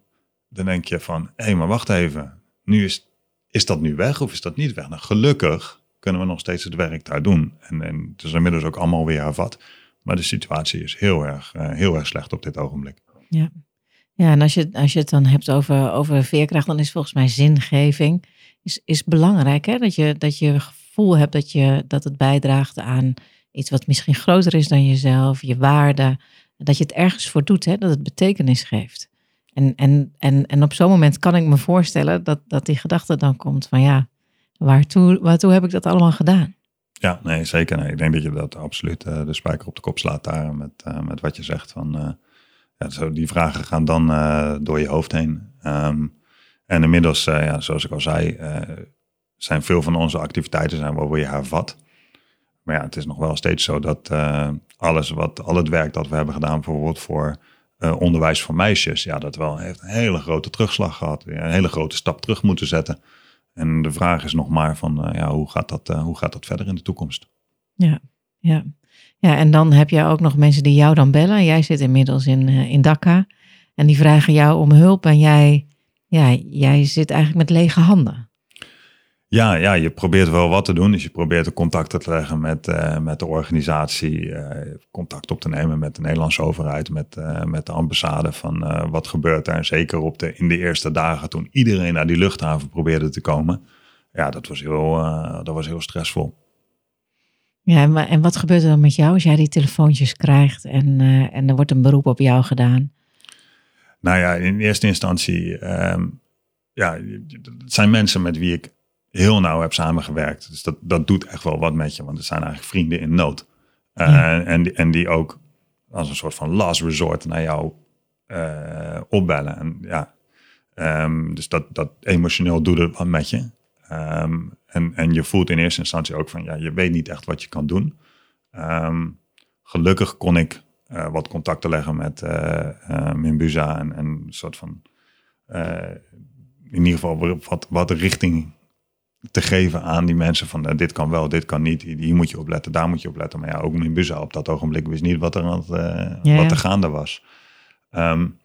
dan denk je van, hé, hey, maar wacht even. Nu is is dat nu weg of is dat niet weg? Nou, gelukkig kunnen we nog steeds het werk daar doen. En, en het is inmiddels ook allemaal weer hervat. Maar de situatie is heel erg, uh, heel erg slecht op dit ogenblik. Ja, ja en als je, als je het dan hebt over, over veerkracht, dan is volgens mij zingeving is, is belangrijk. Hè? Dat, je, dat je gevoel hebt dat, je, dat het bijdraagt aan iets wat misschien groter is dan jezelf, je waarde. Dat je het ergens voor doet, hè? dat het betekenis geeft. En, en, en, en op zo'n moment kan ik me voorstellen dat, dat die gedachte dan komt van ja, waartoe, waartoe heb ik dat allemaal gedaan? Ja, nee, zeker. Nee. Ik denk dat je dat absoluut uh, de spijker op de kop slaat daar met, uh, met wat je zegt. Van, uh, ja, zo die vragen gaan dan door je hoofd heen. Um, en inmiddels, ja, zoals ik al zei, zijn veel van onze activiteiten zijn wel weer hervat. Maar ja, het is nog wel steeds zo dat alles wat, al het werk dat we hebben gedaan, bijvoorbeeld voor onderwijs voor meisjes, ja, dat wel heeft een hele grote terugslag gehad. Een hele grote stap terug moeten zetten. En de vraag is nog maar van, ja, hoe, gaat dat, hoe gaat dat verder in de toekomst? Ja, ja. Ja, en dan heb je ook nog mensen die jou dan bellen. Jij zit inmiddels in, in Dhaka. En die vragen jou om hulp. En jij, ja, jij zit eigenlijk met lege handen. Ja, ja, je probeert wel wat te doen. Dus je probeert de contacten te leggen met, uh, met de organisatie. Uh, contact op te nemen met de Nederlandse overheid. Met, uh, met de ambassade van wat gebeurt er. En zeker op de, in de eerste dagen toen iedereen naar die luchthaven probeerde te komen. Ja, dat was heel, dat was heel stressvol. Ja, en wat gebeurt er dan met jou als jij die telefoontjes krijgt en, en er wordt een beroep op jou gedaan? Nou ja, in eerste instantie, um, ja, het zijn mensen met wie ik heel nauw heb samengewerkt. Dus dat, dat doet echt wel wat met je, want het zijn eigenlijk vrienden in nood. Uh, en, en die ook als een soort van last resort naar jou uh, opbellen. En ja, um, dus dat, dat emotioneel doet het wat met je. Um, en, en je voelt in eerste instantie ook van, ja, je weet niet echt wat je kan doen. Um, gelukkig kon ik uh, wat contacten leggen met Mimbuza en, en een soort van, in ieder geval wat, wat richting te geven aan die mensen van dit kan wel, dit kan niet, hier moet je op letten, daar moet je op letten. Maar ja, ook Mimbuza op dat ogenblik wist niet wat er, aan het, ja, wat er gaande was. Um,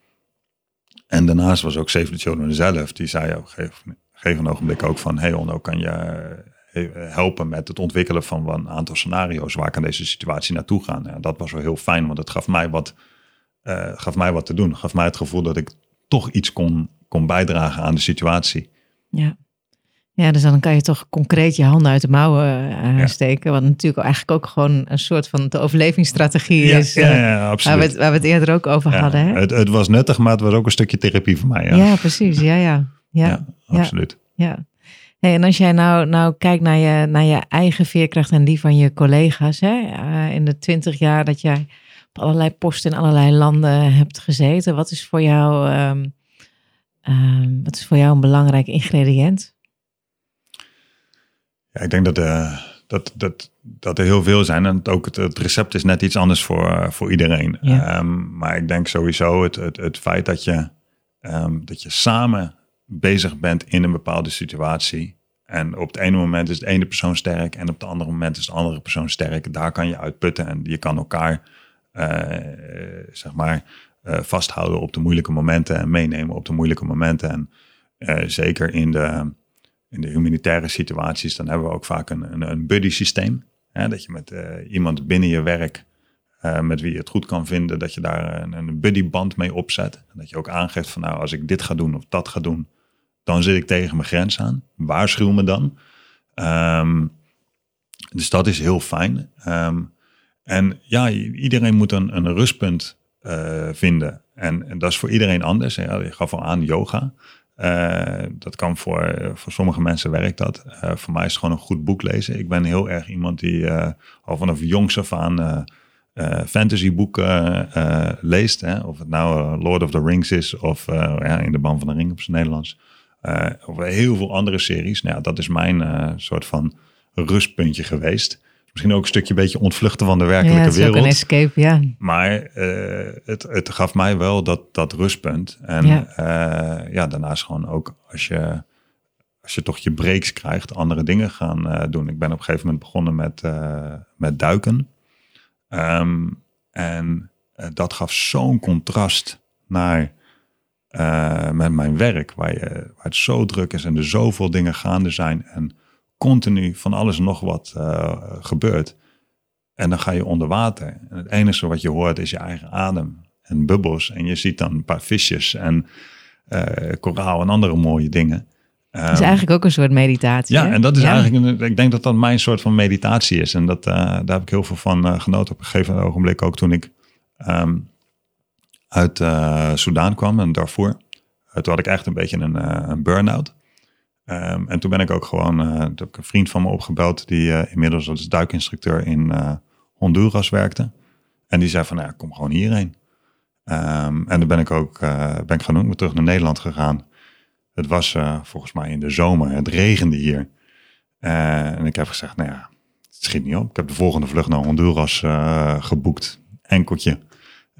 en daarnaast was ook Save the Children zelf, die zei op een gegeven ogenblik ook van, hey Onno, kan je helpen met het ontwikkelen van een aantal scenario's. Waar kan deze situatie naartoe gaan? Ja, dat was wel heel fijn, want het gaf mij wat, uh, gaf mij wat te doen. Gaf mij het gevoel dat ik toch iets kon, kon bijdragen aan de situatie. Ja. Ja, dus dan kan je toch concreet je handen uit de mouwen uh, ja. steken. Wat natuurlijk eigenlijk ook gewoon een soort van de overlevingsstrategie ja, is. Ja, ja, absoluut. Waar we, het, waar we het eerder ook over hadden. Hè? Het, het, was nuttig, maar het was ook een stukje therapie voor mij. Ja, ja precies. Ja, ja. Ja, absoluut. Ja. Hey, en als jij nou, nou kijkt naar je, naar je eigen veerkracht en die van je collega's, hè, uh, in de twintig jaar dat jij op allerlei posten in allerlei landen hebt gezeten, wat is voor jou, um, um, wat is voor jou een belangrijk ingrediënt? Ja, ik denk dat, uh, dat, dat, dat er heel veel zijn en ook het, het recept is net iets anders voor, uh, voor iedereen. Ja. Um, maar ik denk sowieso het, het, het feit dat je, dat je samen bezig bent in een bepaalde situatie. En op het ene moment is de ene persoon sterk en op het andere moment is de andere persoon sterk. Daar kan je uitputten en je kan elkaar, uh, zeg maar, uh, vasthouden op de moeilijke momenten en meenemen op de moeilijke momenten. En uh, zeker in de, in de humanitaire situaties, dan hebben we ook vaak een, een, een buddy systeem. Hè? Dat je met iemand binnen je werk, met wie je het goed kan vinden, dat je daar een, een buddyband mee opzet. En dat je ook aangeeft van nou, als ik dit ga doen of dat ga doen, dan zit ik tegen mijn grens aan. Waarschuw me dan. Um, dus dat is heel fijn. Um, en ja, iedereen moet een, een rustpunt uh, vinden. En, en, dat is voor iedereen anders. Ja, je gaf al aan yoga. Uh, dat kan voor, voor sommige mensen werkt dat. Uh, voor mij is het gewoon een goed boek lezen. Ik ben heel erg iemand die al vanaf jongs af aan fantasyboeken leest. Hè? Of het nou Lord of the Rings is of ja, in de Ban van de Ring op zijn Nederlands. Uh, of heel veel andere series. Nou dat is mijn uh, soort van rustpuntje geweest. Misschien ook een stukje beetje ontvluchten van de werkelijke ja, wereld. Ook een escape, ja. Maar uh, het, het gaf mij wel dat, dat rustpunt. En ja. ja, daarnaast gewoon ook als je, als je toch je breaks krijgt, andere dingen gaan doen. Ik ben op een gegeven moment begonnen met, met duiken. Um, en dat gaf zo'n contrast naar met mijn werk, waar, je, waar het zo druk is en er zoveel dingen gaande zijn en continu van alles en nog wat uh, gebeurt. En dan ga je onder water. En het enige wat je hoort is je eigen adem en bubbels. En je ziet dan een paar visjes en uh, koraal en andere mooie dingen. Dat is eigenlijk ook een soort meditatie. Ja, hè? en dat is Ja. eigenlijk, een, ik denk dat dat mijn soort van meditatie is. En dat, eh, daar heb ik heel veel van eh, genoten op een gegeven ogenblik. Ook toen ik ehm, uit eh Soudaan kwam, en. Eh, toen had ik echt een beetje een, eh, een burn-out. Ehm, en toen ben ik ook gewoon, eh, toen heb ik een vriend van me opgebeld, die eh, inmiddels als duikinstructeur in eh, Honduras werkte. En die zei van, nou kom gewoon hierheen. Ehm, en toen ben ik ook ben ik gaan terug naar Nederland gegaan. Het was volgens mij in de zomer, het regende hier. En ik heb gezegd, nou ja, het schiet niet op. Ik heb de volgende vlucht naar Honduras geboekt, enkeltje.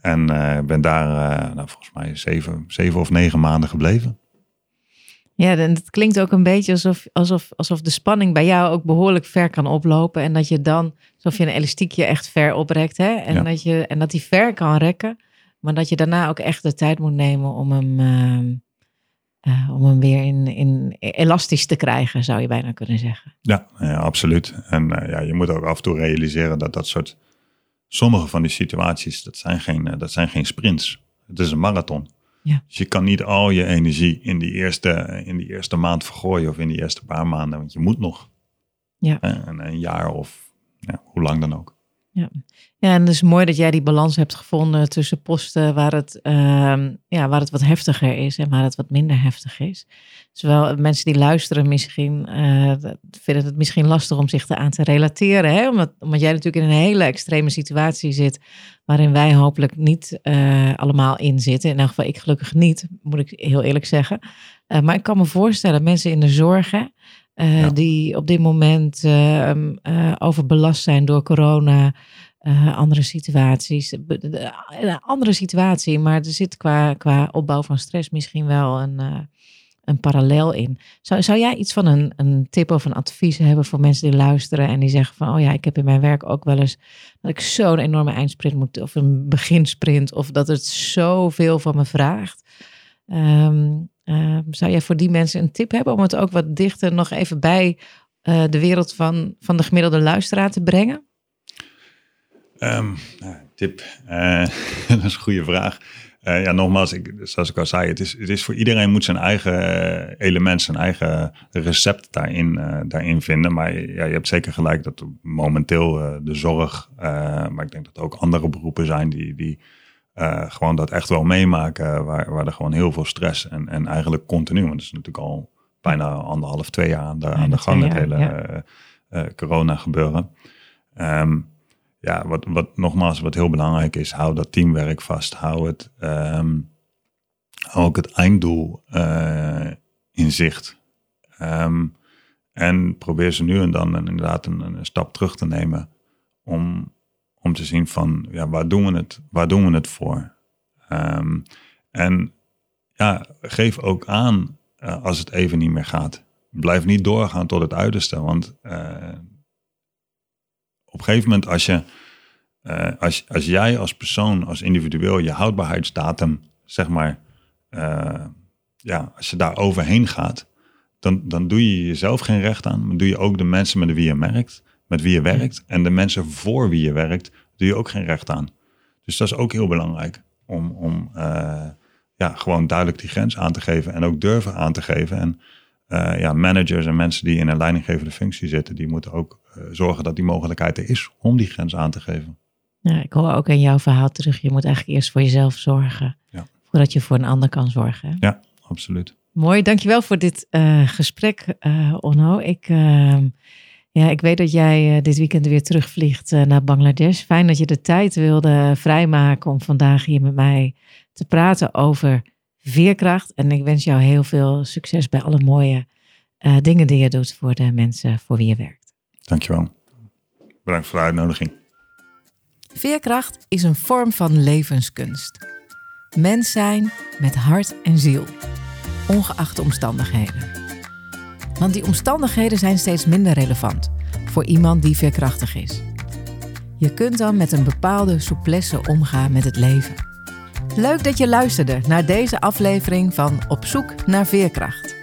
En ben daar nou, volgens mij zeven, zeven of negen maanden gebleven. Ja, en het klinkt ook een beetje alsof, alsof, alsof de spanning bij jou ook behoorlijk ver kan oplopen. En dat je dan, alsof je een elastiekje echt ver oprekt. Hè? En, Ja. dat je, en dat die ver kan rekken. Maar dat je daarna ook echt de tijd moet nemen om hem, ehm, eh, om hem weer in, in elastisch te krijgen, zou je bijna kunnen zeggen. Ja, ja absoluut. En eh, ja, je moet ook af en toe realiseren dat dat soort... Sommige van die situaties, dat zijn geen, eh, dat zijn geen sprints. Het is een marathon. Ja. Dus je kan niet al je energie in die, eerste, in die eerste maand vergooien of in die eerste paar maanden. Want je moet nog. Ja. Een, een jaar of ja, hoe lang dan ook. Ja, en het is mooi dat jij die balans hebt gevonden tussen posten waar het, ehm, ja, waar het wat heftiger is en waar het wat minder heftig is. Zowel mensen die luisteren misschien eh, vinden het misschien lastig om zich eraan te relateren. Hè? Omdat, omdat jij natuurlijk in een hele extreme situatie zit waarin wij hopelijk niet eh, allemaal in zitten. In elk geval ik gelukkig niet, moet ik heel eerlijk zeggen. Eh, maar ik kan me voorstellen, mensen in de zorgen Ja. die op dit moment overbelast zijn door corona, andere situaties. Een andere situatie, maar er zit qua, qua opbouw van stress misschien wel een, een parallel in. Zou, zou jij iets van een, een tip of een advies hebben voor mensen die luisteren en die zeggen van, oh ja, ik heb in mijn werk ook wel eens dat ik zo'n enorme eindsprint moet, of een beginsprint, of dat het zoveel van me vraagt. Ehm, ehm, zou jij voor die mensen een tip hebben om het ook wat dichter nog even bij eh, de wereld van, van de gemiddelde luisteraar te brengen? Ehm, nou, tip, eh, dat is een goede vraag. Eh, ja, nogmaals, ik, zoals ik al zei, het is, het is voor iedereen moet zijn eigen eh, element, zijn eigen recept daarin, eh, daarin vinden. Maar ja, je hebt zeker gelijk dat momenteel de zorg, maar ik denk dat er ook andere beroepen zijn die, die gewoon dat echt wel meemaken, waar, waar er gewoon heel veel stress en, en eigenlijk continu, want het is natuurlijk al bijna anderhalf, twee jaar aan de, aan Bijna de gang, het hele ja. corona gebeuren. Ehm, ja, wat, wat nogmaals, wat heel belangrijk is, hou dat teamwerk vast. Hou het, ehm, hou ook het einddoel eh, in zicht. Ehm, en probeer ze nu en dan inderdaad een, stap terug te nemen om, om te zien van, ja, waar doen we het, waar doen we het voor? Ehm, en ja, geef ook aan eh, als het even niet meer gaat. Blijf niet doorgaan tot het uiterste, want eh, op een gegeven moment als je, eh, als, als jij als persoon, als individueel, je houdbaarheidsdatum, zeg maar, eh, ja, als je daar overheen gaat, dan, dan doe je jezelf geen recht aan, maar doe je ook de mensen met wie je merkt, met wie je werkt, en de mensen voor wie je werkt, doe je ook geen recht aan. Dus dat is ook heel belangrijk om, om eh, ja, gewoon duidelijk die grens aan te geven en ook durven aan te geven. En ja, managers en mensen die in een leidinggevende functie zitten, die moeten ook zorgen dat die mogelijkheid er is om die grens aan te geven. Ja, ik hoor ook in jouw verhaal terug, je moet eigenlijk eerst voor jezelf zorgen, Ja. voordat je voor een ander kan zorgen. hè? Ja, absoluut. Mooi, dankjewel voor dit eh, gesprek, eh, Onno. Ik, ehm, ja, ik weet dat jij eh, dit weekend weer terugvliegt eh, naar Bangladesh. Fijn dat je de tijd wilde vrijmaken om vandaag hier met mij te praten over veerkracht. En ik wens jou heel veel succes bij alle mooie eh, dingen die je doet voor de mensen voor wie je werkt. Dankjewel. Bedankt voor de uitnodiging. Veerkracht is een vorm van levenskunst. Mens zijn met hart en ziel, ongeacht de omstandigheden. Want die omstandigheden zijn steeds minder relevant voor iemand die veerkrachtig is. Je kunt dan met een bepaalde souplesse omgaan met het leven. Leuk dat je luisterde naar deze aflevering van Op zoek naar veerkracht.